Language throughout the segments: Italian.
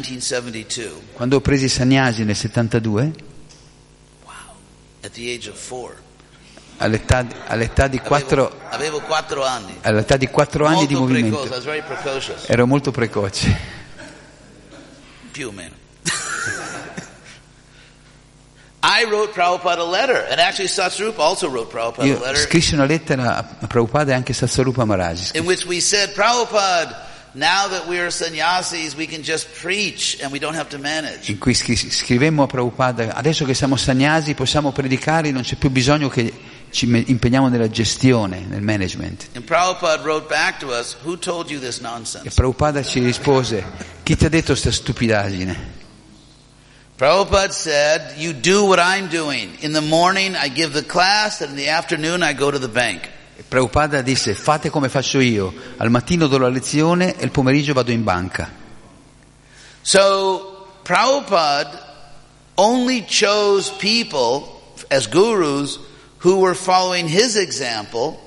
1972, Quando ho preso i sannyasi nel 72, at the age of four. all'età, all'età di 4 Avevo, avevo anni. all'età di quattro anni di precoce, movimento, ero molto precoce. più o meno. I wrote Prabhupada a letter, and actually Satsrupa also wrote Prabhupada a Io scrissi una lettera a Prabhupada e anche a Sassarupa Maharaj. in which we said, Prabhupada, now that we are sannyasis, we can just preach and we don't have to manage. in cui scri- scrivemmo a Prabhupada, adesso che siamo sagnasi possiamo predicare, non c'è più bisogno che ci impegniamo nella gestione, nel management. And Prabhupada wrote back to us, who told you this E? Prabhupada ci rispose, chi ti ha detto questa stupidaggine? Prabhupada said, you do what I'm doing. In the morning I give the class, and in the afternoon I go to the bank. Prabhupada disse, fate come faccio io, al mattino do la lezione e il pomeriggio vado in banca. So Prabhupada only chose people as gurus who were following his example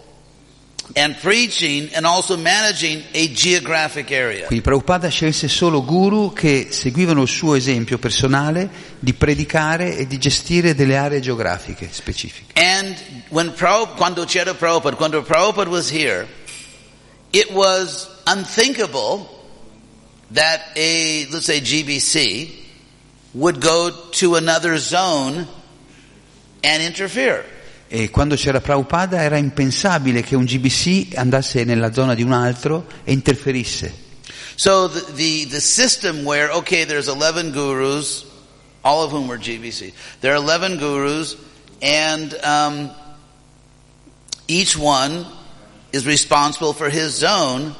and preaching and also managing a geographic area. Quindi Prabhupada scelse solo guru che seguivano il suo esempio personale di predicare e di gestire delle aree geografiche specifiche. And when Prabhupada, quando c'era Prabhupada, quando Prabhupada was here, it was unthinkable that a, let's say GBC, would go to another zone and interfere. E quando c'era Prabhupada era impensabile che un GBC andasse nella zona di un altro e interferisse. So the, the, the system where, okay, there's 11 gurus, all of whom were GBC. There are 11 gurus, and um, each one is responsible for his zone.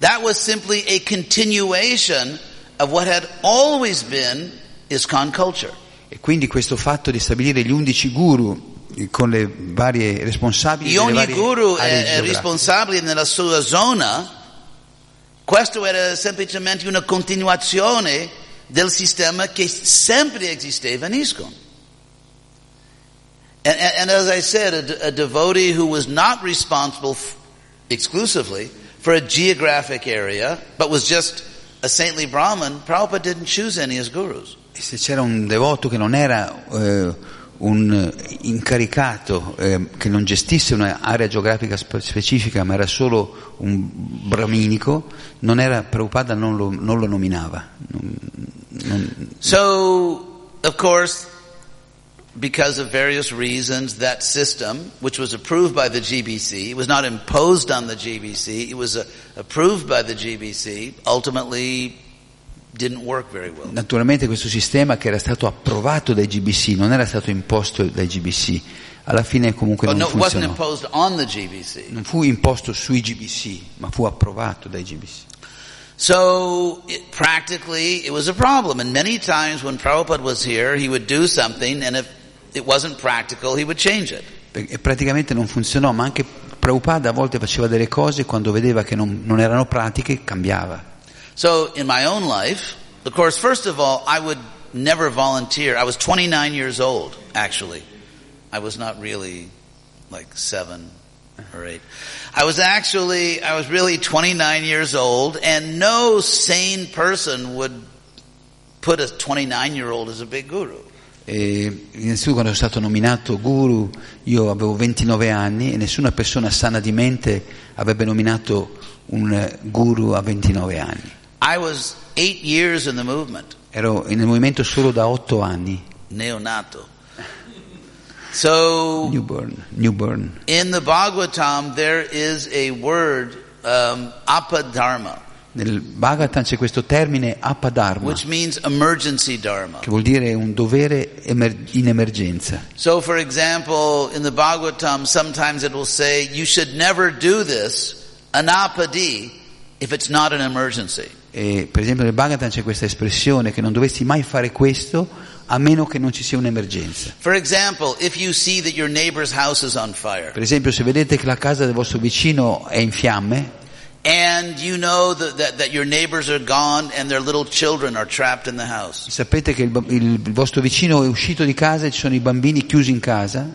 That was simply a continuation of what had always been ISKCON culture. E quindi questo fatto di stabilire gli undici guru eh, con le varie responsabili E ogni varie guru è, responsabile nella sua zona, questo era semplicemente una continuazione del sistema che sempre esisteva in ISKCON. And, and, and as I said, a, a devotee who was not responsible f- exclusively for a geographic area, but was just a saintly Brahmin, Prabhupada didn't choose any as gurus. E se c'era un devoto che non era eh, un incaricato, eh, che non gestisse un'area geografica spe- specifica, ma era solo un braminico, non era, Prabhupada non lo, non lo nominava. Non- non- So, of course, because of various reasons, that system, which was approved by the GBC, it was not imposed on the GBC, it was uh, approved by the GBC, ultimately didn't work very well. naturalmente questo sistema che era stato approvato dai GBC, non era stato imposto dai GBC, alla fine comunque But non no, it wasn't funzionò. imposed on the GBC. Non fu imposto sui GBC, ma fu approvato dai GBC. So, it, practically, it was a problem. And many times when Prabhupada was here, he would do something, and if it wasn't practical, he would change it. E praticamente non funzionò, ma anche Prabhupada a volte faceva delle cose quando vedeva che non, non erano pratiche, cambiava. So in my own life, of course, first of all, I would never volunteer. I was 29 years old, actually. I was not really like seven or eight. I was actually, I was really 29 years old and no sane person would put a 29 year old as a big guru. E innanzitutto quando sono stato nominato guru io avevo 29 anni e nessuna persona sana di mente avrebbe nominato un eh, guru a 29 anni. Ero nel movimento solo da 8 anni, neonato. So newborn, newborn. In the Bhagavatam, there is a word, um, apadharma, Nel Bhagavatam c'è questo termine apadharma, che vuol dire un dovere emer- in emergenza. So, for example, in the Bhagavatam, sometimes it will say, you should never do this, anapadi, if it's not an emergency. E, per esempio nel Bhagavatam c'è questa espressione che non dovresti mai fare questo a meno che non ci sia un'emergenza. Example, if you see that your neighbor's house is on fire, Per esempio se vedete che la casa del vostro vicino è in fiamme and you know that, that, that your neighbors are gone and their little children are trapped in the house, sapete che il, il vostro vicino è uscito di casa e ci sono i bambini chiusi in casa,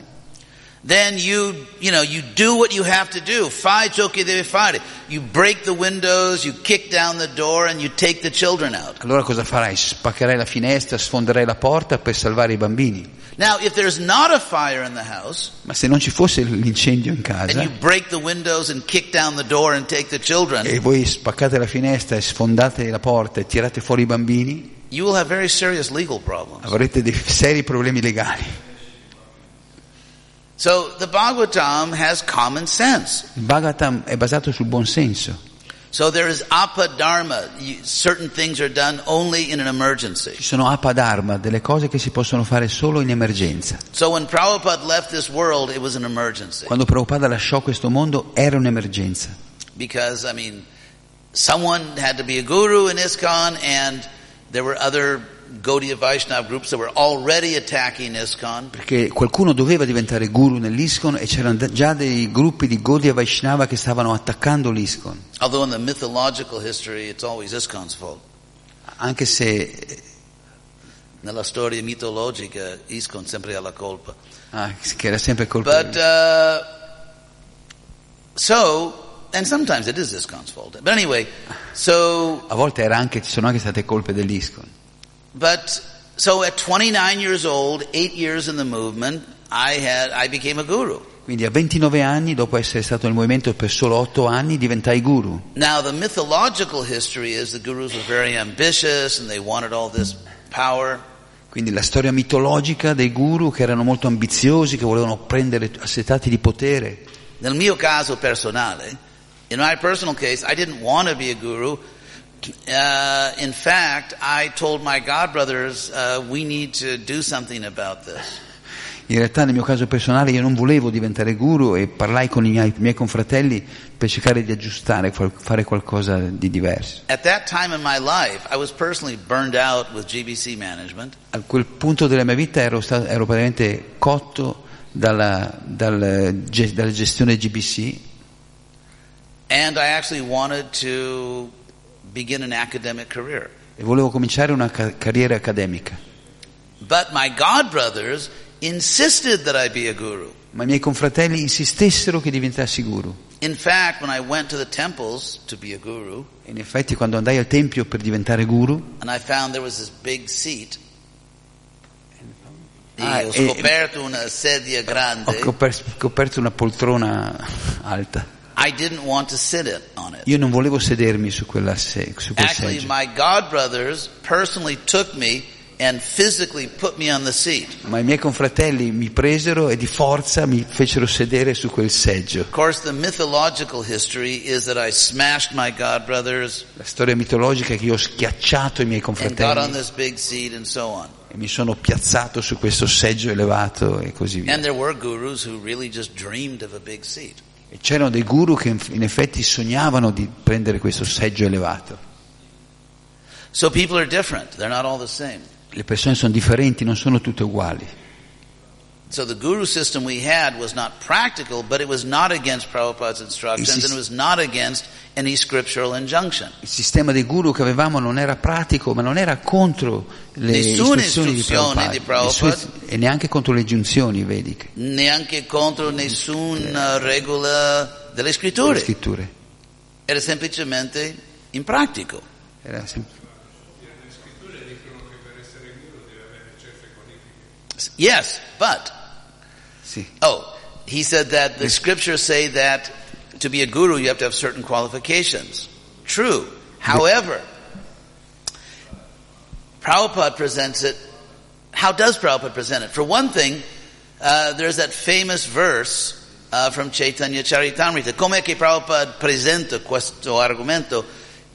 then you, you know, you do what you have to do. Fai ciò che deve fare. You break the windows, you kick down the door, and you take the children out. Allora cosa farai? Spaccherai la finestra, sfonderai la porta per salvare i bambini. Now, if there's not a fire in the house, Ma se non ci fosse l'incendio in and casa you break the windows and kick down the door and take the children, e voi spaccate la finestra e sfondate la porta e tirate fuori i bambini, you will have very serious legal problems. avrete dei seri problemi legali. So the Bhagavatam has common sense. Il Bhagavatam è basato sul buon senso. So there is apadharma. Certain things are done only in an emergency. Ci sono apadharma, delle cose che si possono fare solo in emergenza. So when Prabhupada left this world, it was an emergency. Quando Prabhupada lasciò questo mondo era un'emergenza. Because, I mean, someone had to be a guru in ISKCON and there were other Gaudiya Vaishnava groups that were already attacking ISKCON. Perché qualcuno doveva diventare guru nell'ISKCON e c'erano già dei gruppi di Gaudiya Vaishnava che stavano attaccando l'ISKCON. Although in the mythological history, it's always ISKCON's fault. Anche se Nella storia mitologica, ISKCON sempre ha la colpa. ah, che era sempre colpa But, uh, so, and sometimes it is ISKCON's fault. But anyway, so, A volte era anche, ci sono anche state colpe dell'ISKCON. But, so at 29 years old, eight years in the movement, I had, I became a guru. Quindi a 29 anni, dopo essere stato nel movimento per solo 8 anni, diventai guru. Now, the mythological history is the gurus were very ambitious and they wanted all this power. Quindi la storia mitologica dei guru che erano molto ambiziosi, che volevano prendere assetati di potere. Nel mio caso personale, in my personal case, I didn't want to be a guru. Uh, in fact, I told my godbrothers, uh, we need to do something about this. In realtà nel mio caso personale io non volevo diventare guru e parlai con i miei, miei confratelli per cercare di aggiustare, fare qualcosa di diverso. Life. A quel punto della mia vita ero, sta- ero praticamente cotto dalla, dal ge- dalla gestione GBC And I actually wanted to e volevo cominciare una ca- carriera accademica. But my godbrothers insisted that I be a guru. Ma i miei confratelli insistessero che diventassi guru. In fact, when I went to the temples to be a guru, E in effetti quando andai al tempio per diventare guru, and I found there was this big seat, Ah, e ho e- scoperto una sedia ho grande, coper- scoperto una poltrona alta. I didn't want to sit it on it. Io non volevo sedermi su, quella se- su quel Actually, seggio, my godbrothers personally took me and physically put me on the seat. ma i miei confratelli mi presero e di forza mi fecero sedere su quel seggio. Of course, the mythological history is that I smashed my godbrothers La storia mitologica è che io ho schiacciato i miei and got on confratelli this big seat and so on. e mi sono piazzato su questo seggio elevato e così via. And there were gurus who really just dreamed of a big seat. E c'erano dei guru che in effetti sognavano di prendere questo seggio elevato. So. Le persone sono differenti, non sono tutte uguali. So the guru system we had was not practical, but it was not against Prabhupada's instructions and it was not against any scriptural injunction. Il sistema dei guru che avevamo non era pratico, ma non era contro le Nessuna istruzioni di istruzione di Prabhupada, sue- Prabhupada. e neanche contro le giunzioni vediche, Neanche contro nessuna regola delle le scritture. scritture. Era semplicemente impratico. Era sem- Yes, but, sì. oh, he said that the scriptures say that to be a guru you have to have certain qualifications. True. However, Prabhupada presents it, how does Prabhupada present it? For one thing, uh, there's that famous verse uh, from Chaitanya Charitamrita. Come che Prabhupada presenta questo argomento?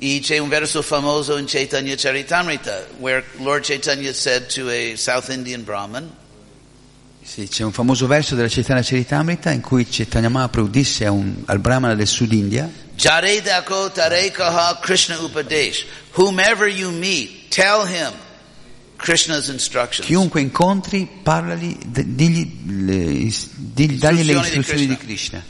E c'è un verso famoso in Chaitanya Charitamrita where Lord Chaitanya said to a South Indian Brahmin, Sì, c'è un famoso verso della Chaitanya Charitamrita in cui Chaitanya Mahaprabhu disse a un- al brahmana del Sud India Jare dako tare kaha Krishna upadesh. Whomever you meet, tell him Krishna's instructions. chiunque incontri parlagli, digli, le, digli- dagli le Istruzioni di. Krishna.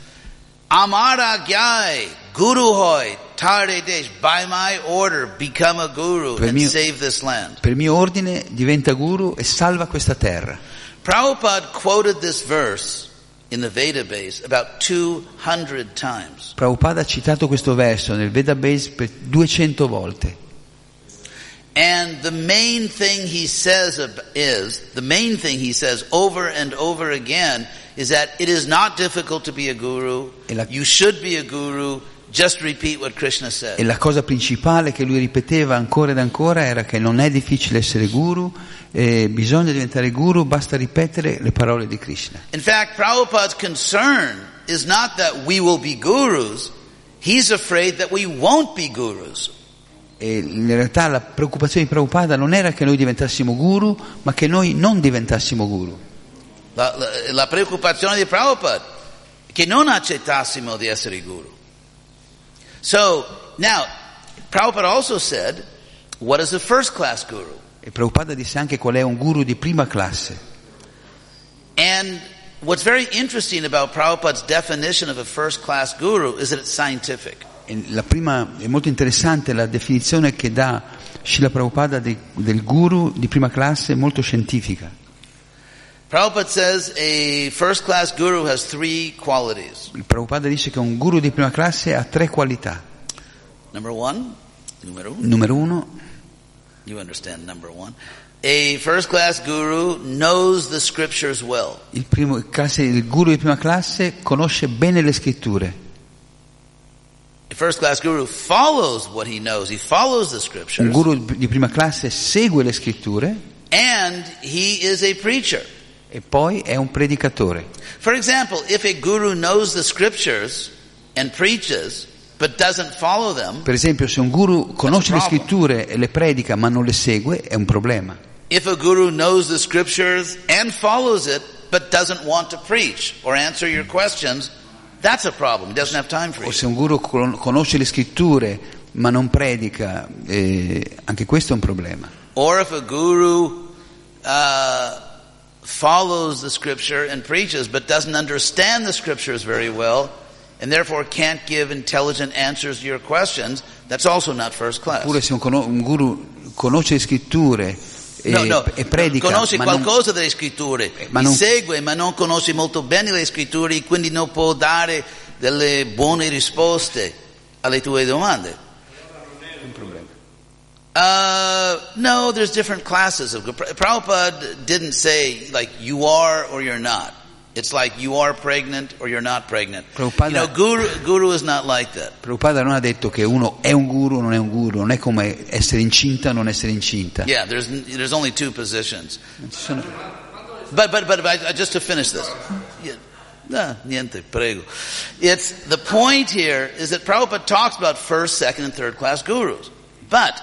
Amara gyai, guru hoy, desh. By my order, become a guru Per and mio- save this land. Per mio ordine diventa guru e salva questa terra. Prabhupada quoted this verse in the Veda base about 200 times. Prabhupada ha citato questo verso nel Veda Base per 200 volte. And the main thing he says is, the main thing he says over and over again is that it is not difficult to be a guru. La- You should be a guru. E la cosa principale che lui ripeteva ancora ed ancora era che non è difficile essere guru, eh, bisogna diventare guru, basta ripetere le parole di Krishna. In fact, Prabhupada's concern is not that we will be gurus. He's afraid that we won't be gurus. E in realtà la preoccupazione di Prabhupada non era che noi diventassimo guru, ma che noi non diventassimo guru. La, la, la preoccupazione di Prabhupada è che non accettassimo di essere guru. So, now, Prabhupada also said, what is a first class guru? E Prabhupada disse anche qual è un guru di prima classe. And what's very interesting about Prabhupada's definition of a first class guru is that it's scientific. La prima, è molto interessante la definizione che dà Srila Prabhupada di- del guru di prima classe, molto scientifica. Prabhupada says a first class guru has three qualities. Il Prabhupada dice che un guru di prima classe ha tre qualità. Number one, numero uno, Numero uno, you understand number one. A first class guru knows the scriptures well. il, primo, classe- il guru di prima classe conosce bene le scritture. A first class guru follows what he knows. He follows the Un scriptures. guru di prima classe segue le scritture And he is a preacher. E poi è un predicatore. For example, if a guru knows the scriptures and preaches, but doesn't follow them, Per esempio, se un guru conosce le scritture e le predica ma non le segue, è un problema. if a guru knows the scriptures and follows it, but doesn't want to preach or answer your questions, that's a problem. He doesn't have time for O you. se un guru con- conosce le scritture ma non predica, eh, anche questo è un problema. Or if a guru uh, follows the scripture and preaches, but doesn't understand the scriptures very well, and therefore can't give intelligent answers to your questions, that's also not first class. Oppure se un, cono- un guru conosce le scritture e, No, no, e predica, conosce ma non- qualcosa delle scritture, ma li non- segue ma non conosce molto bene le scritture e quindi non può dare delle buone risposte alle tue domande. Uh, no, there's different classes of Pra- Prabhupada didn't say like you are or you're not. It's like you are pregnant or you're not pregnant. Prabhupada- You know, guru, guru is not like that. Prabhupada non ha detto che uno è un guru o non è un guru, non è come essere incinta o non essere incinta. Yeah, there's there's only two positions. Sono- But, but, but, but, just to finish this. Yeah. No, niente, prego. It's, the point here is that Prabhupada talks about first, second, and third class gurus. But,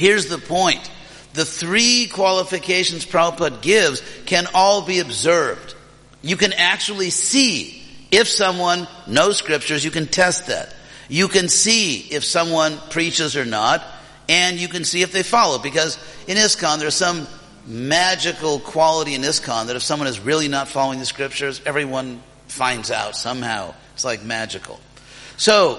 here's the point. The three qualifications Prabhupada gives can all be observed. You can actually see if someone knows scriptures, you can test that. You can see if someone preaches or not, and you can see if they follow. Because in ISKCON, there's some magical quality in ISKCON that if someone is really not following the scriptures, everyone finds out somehow. It's like magical. So,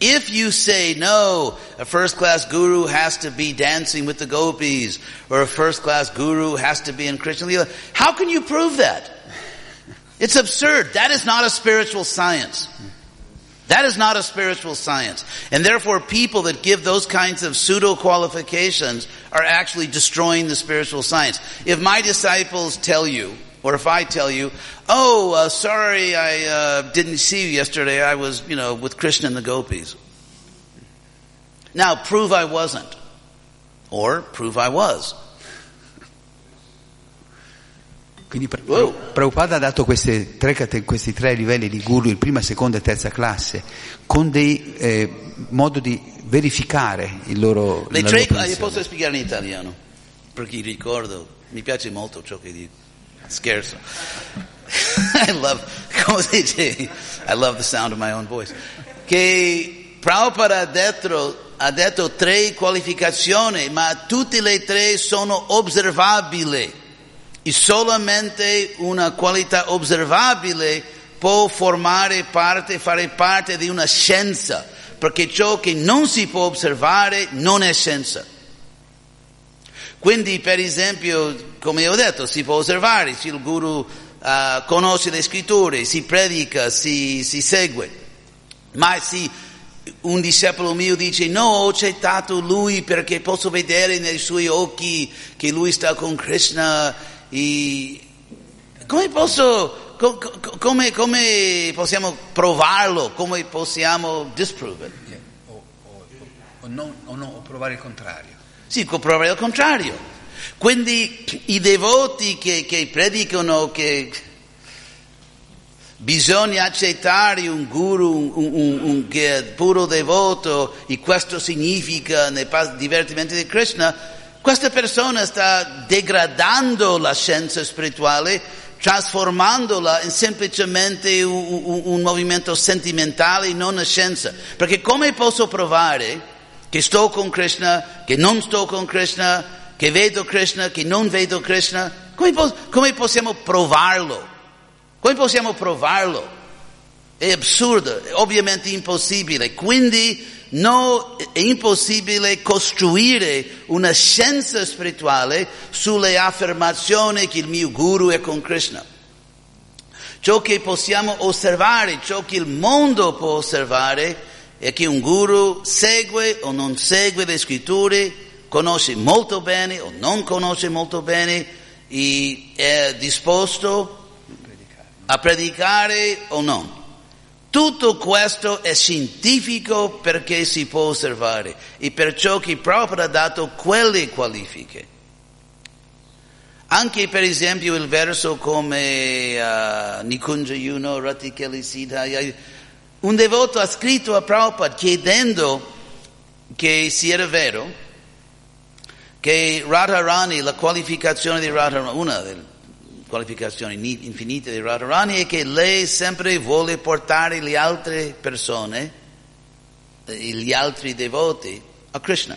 if you say no, a first class guru has to be dancing with the gopis, or a first class guru has to be in Krishna how can you prove that? It's absurd. That is not a spiritual science. That is not a spiritual science. And therefore people that give those kinds of pseudo qualifications are actually destroying the spiritual science. If my disciples tell you, or if I tell you, oh, uh, sorry, I uh, didn't see you yesterday. I was, you know, with Krishna and the gopis. Now prove I wasn't. Or prove I was. Quindi. Prabhupada ha dato tre questi tre livelli di guru, il prima, seconda e terza classe, con dei eh, modo di verificare il loro, Le tre, loro ah, posso spiegare in italiano? Perché ricordo, mi piace molto ciò che dico. Scherzo. I love, come si dice? I love the sound of my own voice. Che Prabhupada ha detto, ha detto tre qualificazioni, ma tutte le tre sono osservabili. E solamente una qualità osservabile può formare parte, fare parte di una scienza, perché ciò che non si può osservare non è scienza. Quindi, per esempio, come ho detto, si può osservare se il guru uh, conosce le scritture, si predica, si, si segue. Ma se un discepolo mio dice no, ho accettato lui perché posso vedere nei suoi occhi che lui sta con Krishna, e come posso, come, come possiamo provarlo, come possiamo disprove yeah. o, o, o, o, o provare il contrario. Sì, provare il contrario. Quindi i devoti che, che predicano che bisogna accettare un guru un, un, un, che è puro devoto e questo significa nei divertimenti di Krishna, questa persona sta degradando la scienza spirituale, trasformandola in semplicemente un, un movimento sentimentale, non una scienza. Perché come posso provare che sto con Krishna, che non sto con Krishna, che vedo Krishna, che non vedo Krishna, come, come possiamo provarlo? Come possiamo provarlo? È assurdo, è ovviamente impossibile. Quindi no, è impossibile costruire una scienza spirituale sulle affermazioni che il mio guru è con Krishna. Ciò che possiamo osservare, ciò che il mondo può osservare, è che un guru segue o non segue le scritture, conosce molto bene o non conosce molto bene e è disposto a predicare o no. Tutto questo è scientifico perché si può osservare e perciò che proprio ha dato quelle qualifiche. Anche per esempio il verso come uh, Nikunja Yuno Ratikeli Siddha, un devoto ha scritto a Prabhupada chiedendo che sia vero che Radharani, la qualificazione di Radharani, una delle qualificazioni infinite di Radharani è che lei sempre vuole portare le altre persone, gli altri devoti, a Krishna.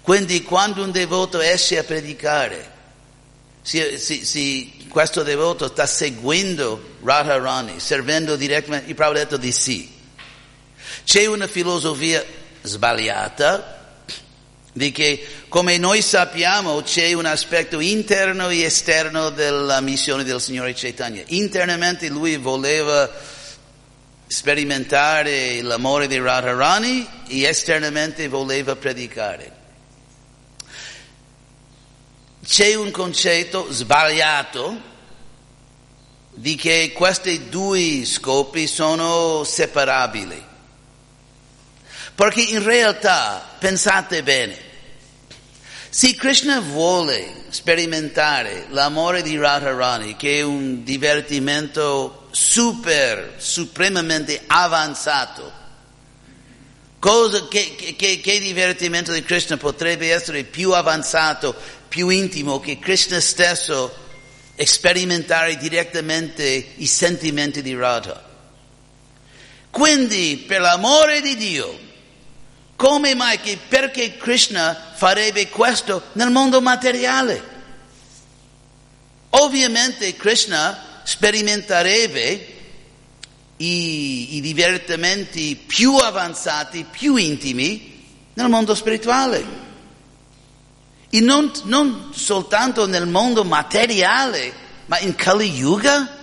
Quindi quando un devoto esce a predicare, se, se, se questo devoto sta seguendo Radharani, servendo direttamente, il Prabhupada ha detto di sì. C'è una filosofia sbagliata di che come noi sappiamo c'è un aspetto interno e esterno della missione del Signore Chaitanya. Internamente lui voleva sperimentare l'amore di Radharani e esternamente voleva predicare. C'è un concetto sbagliato di che questi due scopi sono separabili. Perché in realtà, pensate bene, se Krishna vuole sperimentare l'amore di Radharani, che è un divertimento super, supremamente avanzato, cosa che, che, che divertimento di Krishna potrebbe essere più avanzato, più intimo, che Krishna stesso sperimentare direttamente i sentimenti di Radha. Quindi, per l'amore di Dio, come mai che perché Krishna farebbe questo nel mondo materiale? Ovviamente Krishna sperimenterebbe i, i divertimenti più avanzati, più intimi nel mondo spirituale. Non, non soltanto nel mondo materiale, ma in Kali Yuga.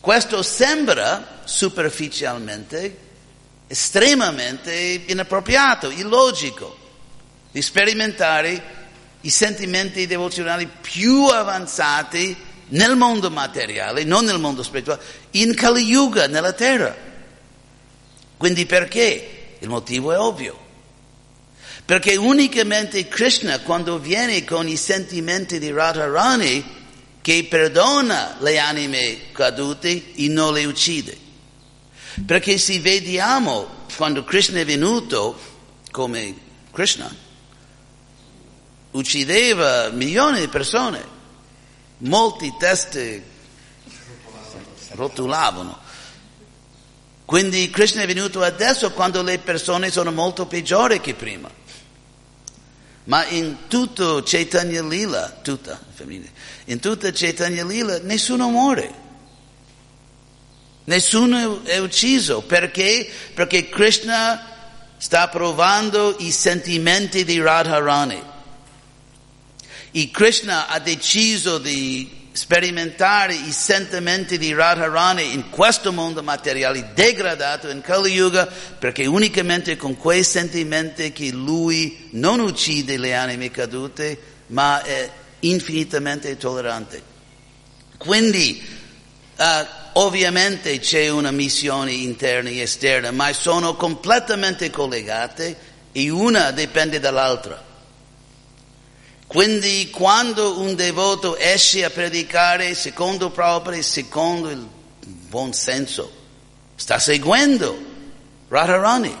Questo sembra superficialmente estremamente inappropriato, illogico, di sperimentare i sentimenti devozionali più avanzati nel mondo materiale, non nel mondo spirituale, in Kali Yuga, nella terra. Quindi perché? Il motivo è ovvio. Perché unicamente Krishna, quando viene con i sentimenti di Radharani, che perdona le anime cadute e non le uccide. Perché se vediamo quando Krishna è venuto come Krishna, uccideva milioni di persone, molti testi rotulavano. Quindi Krishna è venuto adesso quando le persone sono molto peggiori che prima. Ma in tutto Chaitanya Lila, tutta, femminile, in tutta Chaitanya Lila nessuno muore. Nessuno è ucciso. Perché? Perché Krishna sta provando i sentimenti di Radharani. E Krishna ha deciso di sperimentare i sentimenti di Radharani in questo mondo materiale degradato in Kali Yuga perché unicamente con quei sentimenti che lui non uccide le anime cadute ma è infinitamente tollerante. Quindi uh, ovviamente c'è una missione interna e esterna ma sono completamente collegate e una dipende dall'altra. Quindi quando un devoto esce a predicare secondo Prabhupada, secondo il buon senso, sta seguendo Radharani,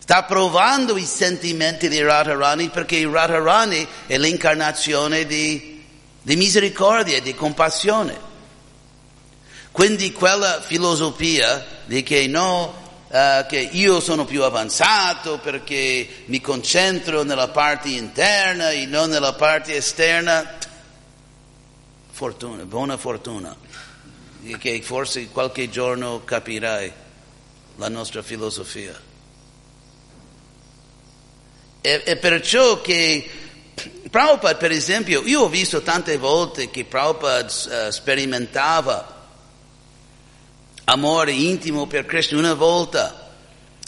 sta provando i sentimenti di Radharani perché Radharani è l'incarnazione di, di misericordia e di compassione. Quindi quella filosofia di che no, uh, che io sono più avanzato perché mi concentro nella parte interna e non nella parte esterna. Fortuna, buona fortuna, che forse qualche giorno capirai la nostra filosofia. E, e perciò che Prabhupada, per esempio, io ho visto tante volte che Prabhupada uh, sperimentava amore intimo per Krishna. Una volta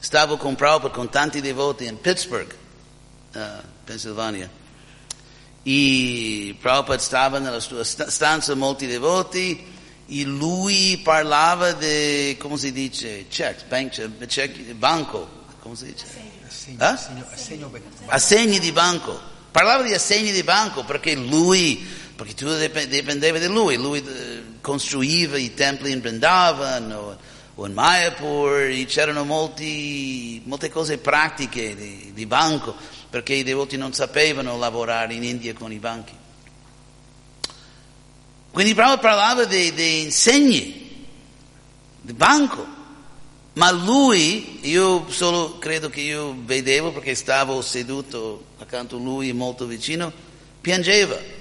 stavo con Prabhupada con tanti devoti in Pittsburgh, uh, Pennsylvania, e Prabhupada stava nella sua stanza molti devoti e lui parlava di, come si dice, check, bank, check, banco, come si dice? Assegni, eh? assegno, assegno, assegni di banco. Parlava di assegni di banco perché lui, perché tutto dipendeva da lui, lui eh, costruiva i templi in Vrindavan o, o in Mayapur, c'erano molti, molte cose pratiche di, di banco perché i devoti non sapevano lavorare in India con i banchi. Quindi Prabhupada parlava di, di insegni, di banco, ma lui, io solo credo che io vedevo perché stavo seduto accanto a lui molto vicino, piangeva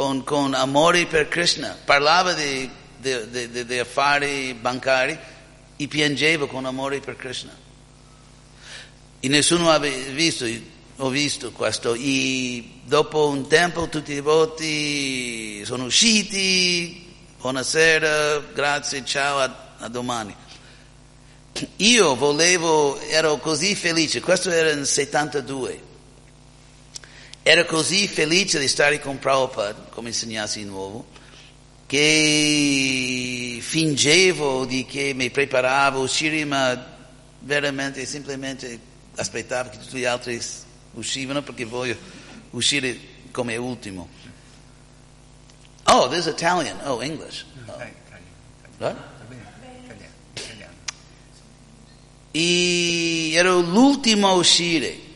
con, con amore per Krishna, parlava di, di, di, di, affari bancari e piangeva con amore per Krishna. E nessuno aveva visto, ho visto questo, e dopo un tempo tutti i voti sono usciti, buonasera, grazie, ciao, a, a domani. Io volevo, ero così felice, questo era nel 72, Ero così felice di stare con Prabhupada come insegnassi nuovo che fingevo di che mi preparavo a uscire ma veramente semplicemente aspettavo che tutti gli altri uscivano perché voglio uscire come ultimo. Oh, there's Italian. Oh, English. Oh. What? E ero l'ultimo a uscire.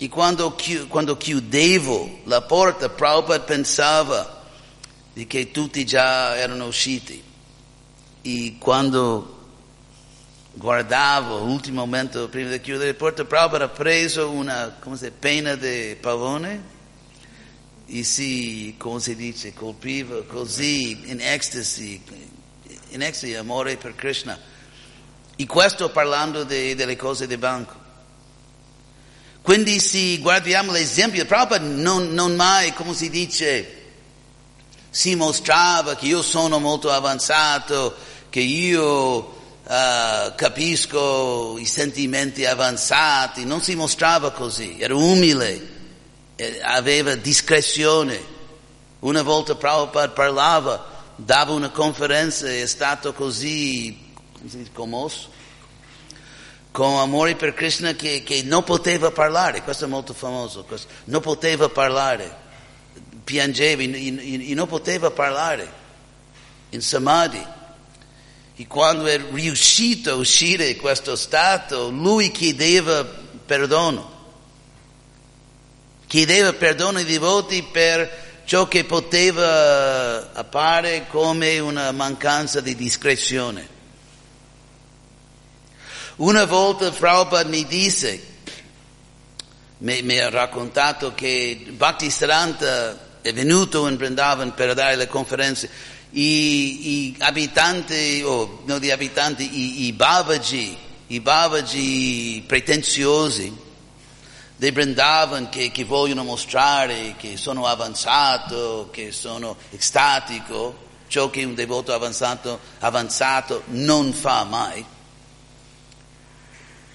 E quando, chiudevo la porta, Prabhupada pensava che tutti già erano usciti. E quando guardavo l'ultimo momento prima di chiudere la porta, Prabhupada ha preso una si, penna di pavone e si, come si dice, colpiva così in ecstasy, in ecstasy, amore per Krishna. E questo parlando de, delle cose di banco. Quindi se guardiamo l'esempio, Prabhupada non, non mai, come si dice, si mostrava che io sono molto avanzato, che io uh, capisco i sentimenti avanzati, non si mostrava così, era umile, aveva discrezione. Una volta Prabhupada parlava, dava una conferenza e è stato così, commosso con amore per Krishna che, che, non poteva parlare, questo è molto famoso, questo, non poteva parlare, piangeva e non poteva parlare in Samadhi. E quando è riuscito a uscire da questo stato, lui chiedeva perdono. Chiedeva perdono ai devoti per ciò che poteva apparire come una mancanza di discrezione. Una volta Prabhupada mi disse, mi, mi ha raccontato che Bhakti Saranta è venuto in Vrindavan per dare le conferenze, i, i abitanti, o oh, non gli abitanti, i, i Babaji, i Babaji pretenziosi, dei Brindavan che, che vogliono mostrare che sono avanzato, che sono estatico, ciò che un devoto avanzato, avanzato non fa mai.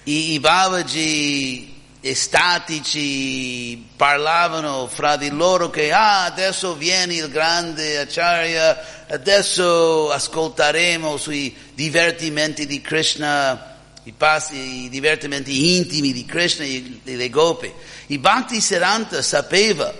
I, i Babaji estatici parlavano fra di loro che ah, adesso viene il grande Acharya, adesso ascolteremo sui divertimenti di Krishna, i, passi, i divertimenti intimi di Krishna e le gopi. I Bhakti Siddhanta sapeva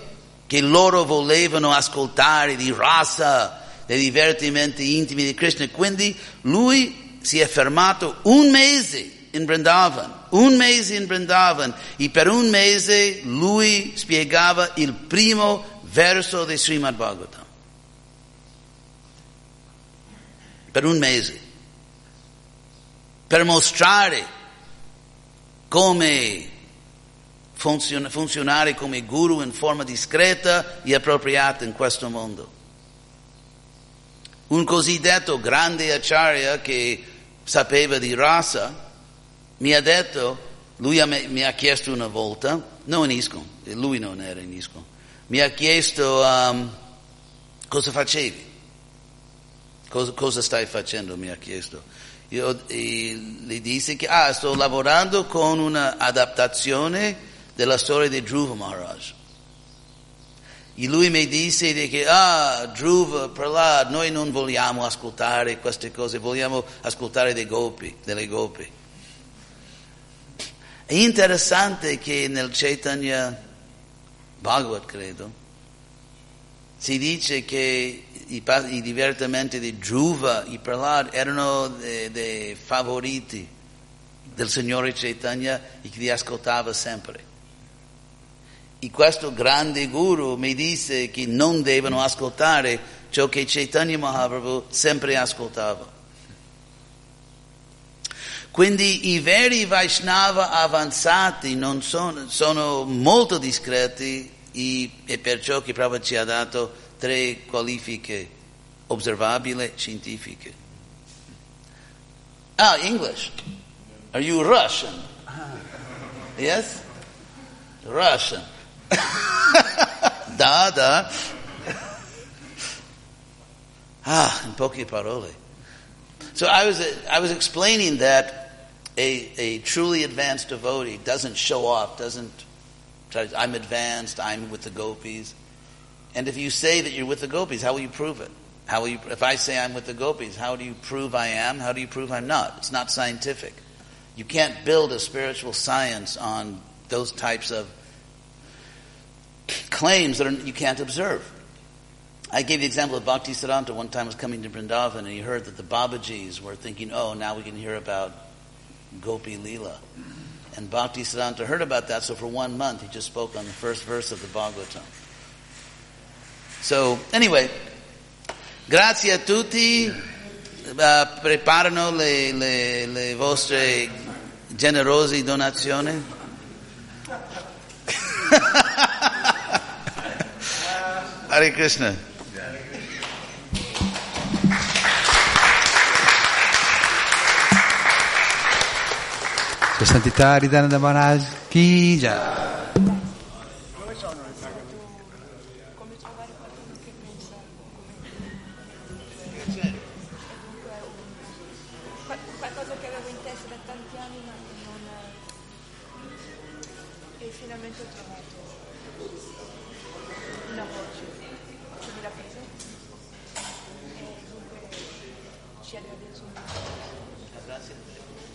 che loro volevano ascoltare di rasa, dei divertimenti intimi di Krishna, quindi lui si è fermato un mese in Vrindavan un mese in Vrindavan e per un mese lui spiegava il primo verso di Srimad Bhagavatam. Per un mese. Per mostrare come funziona, funzionare come guru in forma discreta e appropriata in questo mondo. Un cosiddetto grande acharya che sapeva di rasa, mi ha detto, lui mi ha chiesto una volta, non in ISCON, lui non era in ISCON, mi ha chiesto um, cosa facevi, cosa, cosa, stai facendo, mi ha chiesto. Io gli dissi che ah, sto lavorando con un'adattazione della storia di Dhruva Maharaj. E lui mi disse che, ah, Dhruva, Prahlad, noi non vogliamo ascoltare queste cose, vogliamo ascoltare dei gopi, delle gopi. È interessante che nel Chaitanya Bhagavat, credo, si dice che i, i divertimenti di Dhruva, i Prahlad, erano dei, dei favoriti del Signore Chaitanya e che li ascoltava sempre. E questo grande guru mi disse che non devono ascoltare ciò che Chaitanya Mahaprabhu sempre ascoltava. Quindi i veri Vaishnava avanzati sono, sono molto discreti e, e perciò che Prabhupada ci ha dato tre qualifiche osservabili scientifiche. Ah, English. Are you Russian? Yes? Russian. da, da. Ah, in poche parole. So I was, I was explaining that a, a truly advanced devotee doesn't show off, doesn't try to, I'm advanced, I'm with the gopis. And if you say that you're with the gopis, how will you prove it? How will you, if I say I'm with the gopis, how do you prove I am? How do you prove I'm not? It's not scientific. You can't build a spiritual science on those types of claims that are, you can't observe. I gave the example of Bhakti Siddhanta one time was coming to Vrindavan and he heard that the Babajis were thinking, oh, now we can hear about Gopi Lila. And Bhakti Siddhanta heard about that, so for one month he just spoke on the first verse of the Bhagavatam. So, anyway, grazie a tutti, uh, preparano le, le, le vostre generose donazioni. Hare Krishna. Sua Santità Ridhananda Maharaj Ki Jai.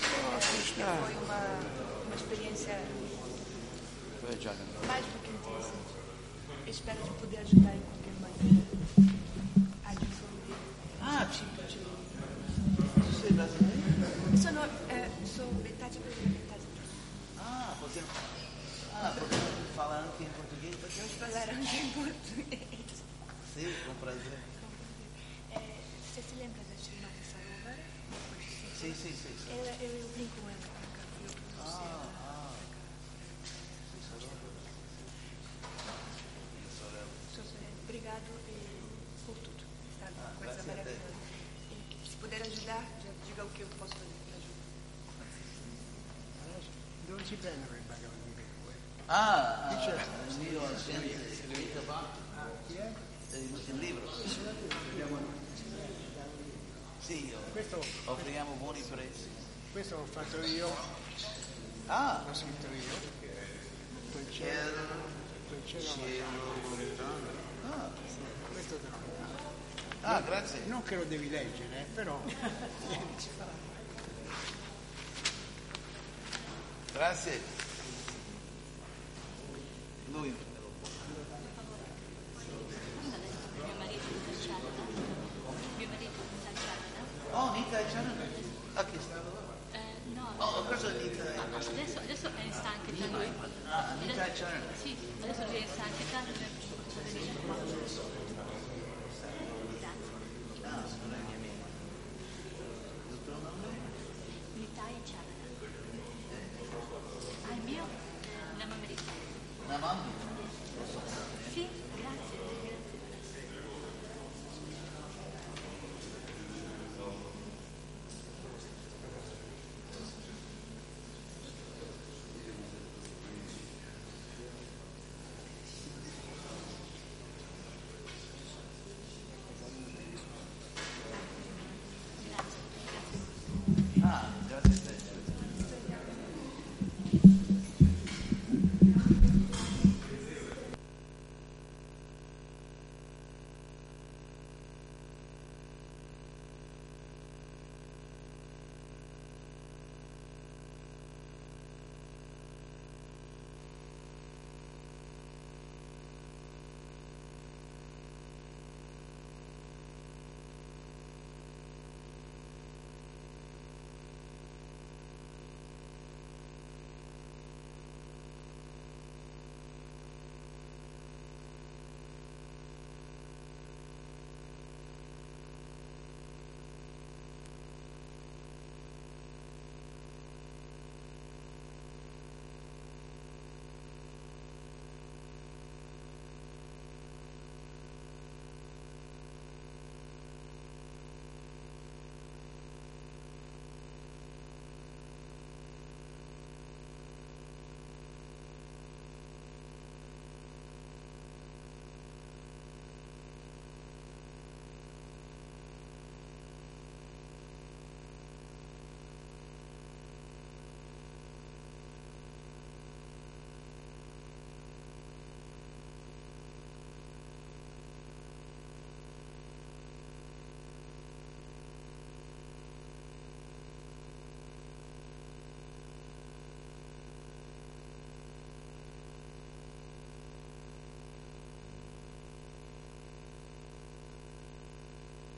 foi uma, experiência mais do que intensa. Espero de poder ajudar em qualquer maneira. Senti, il libro. Sì, io. Offriamo buoni prezzi. Questo l'ho fatto io. Ah! L'ho scritto io. Quel cielo. Quel cielo. Ah, questo te lo Ah, grazie. Non che lo devi leggere, eh, però. grazie.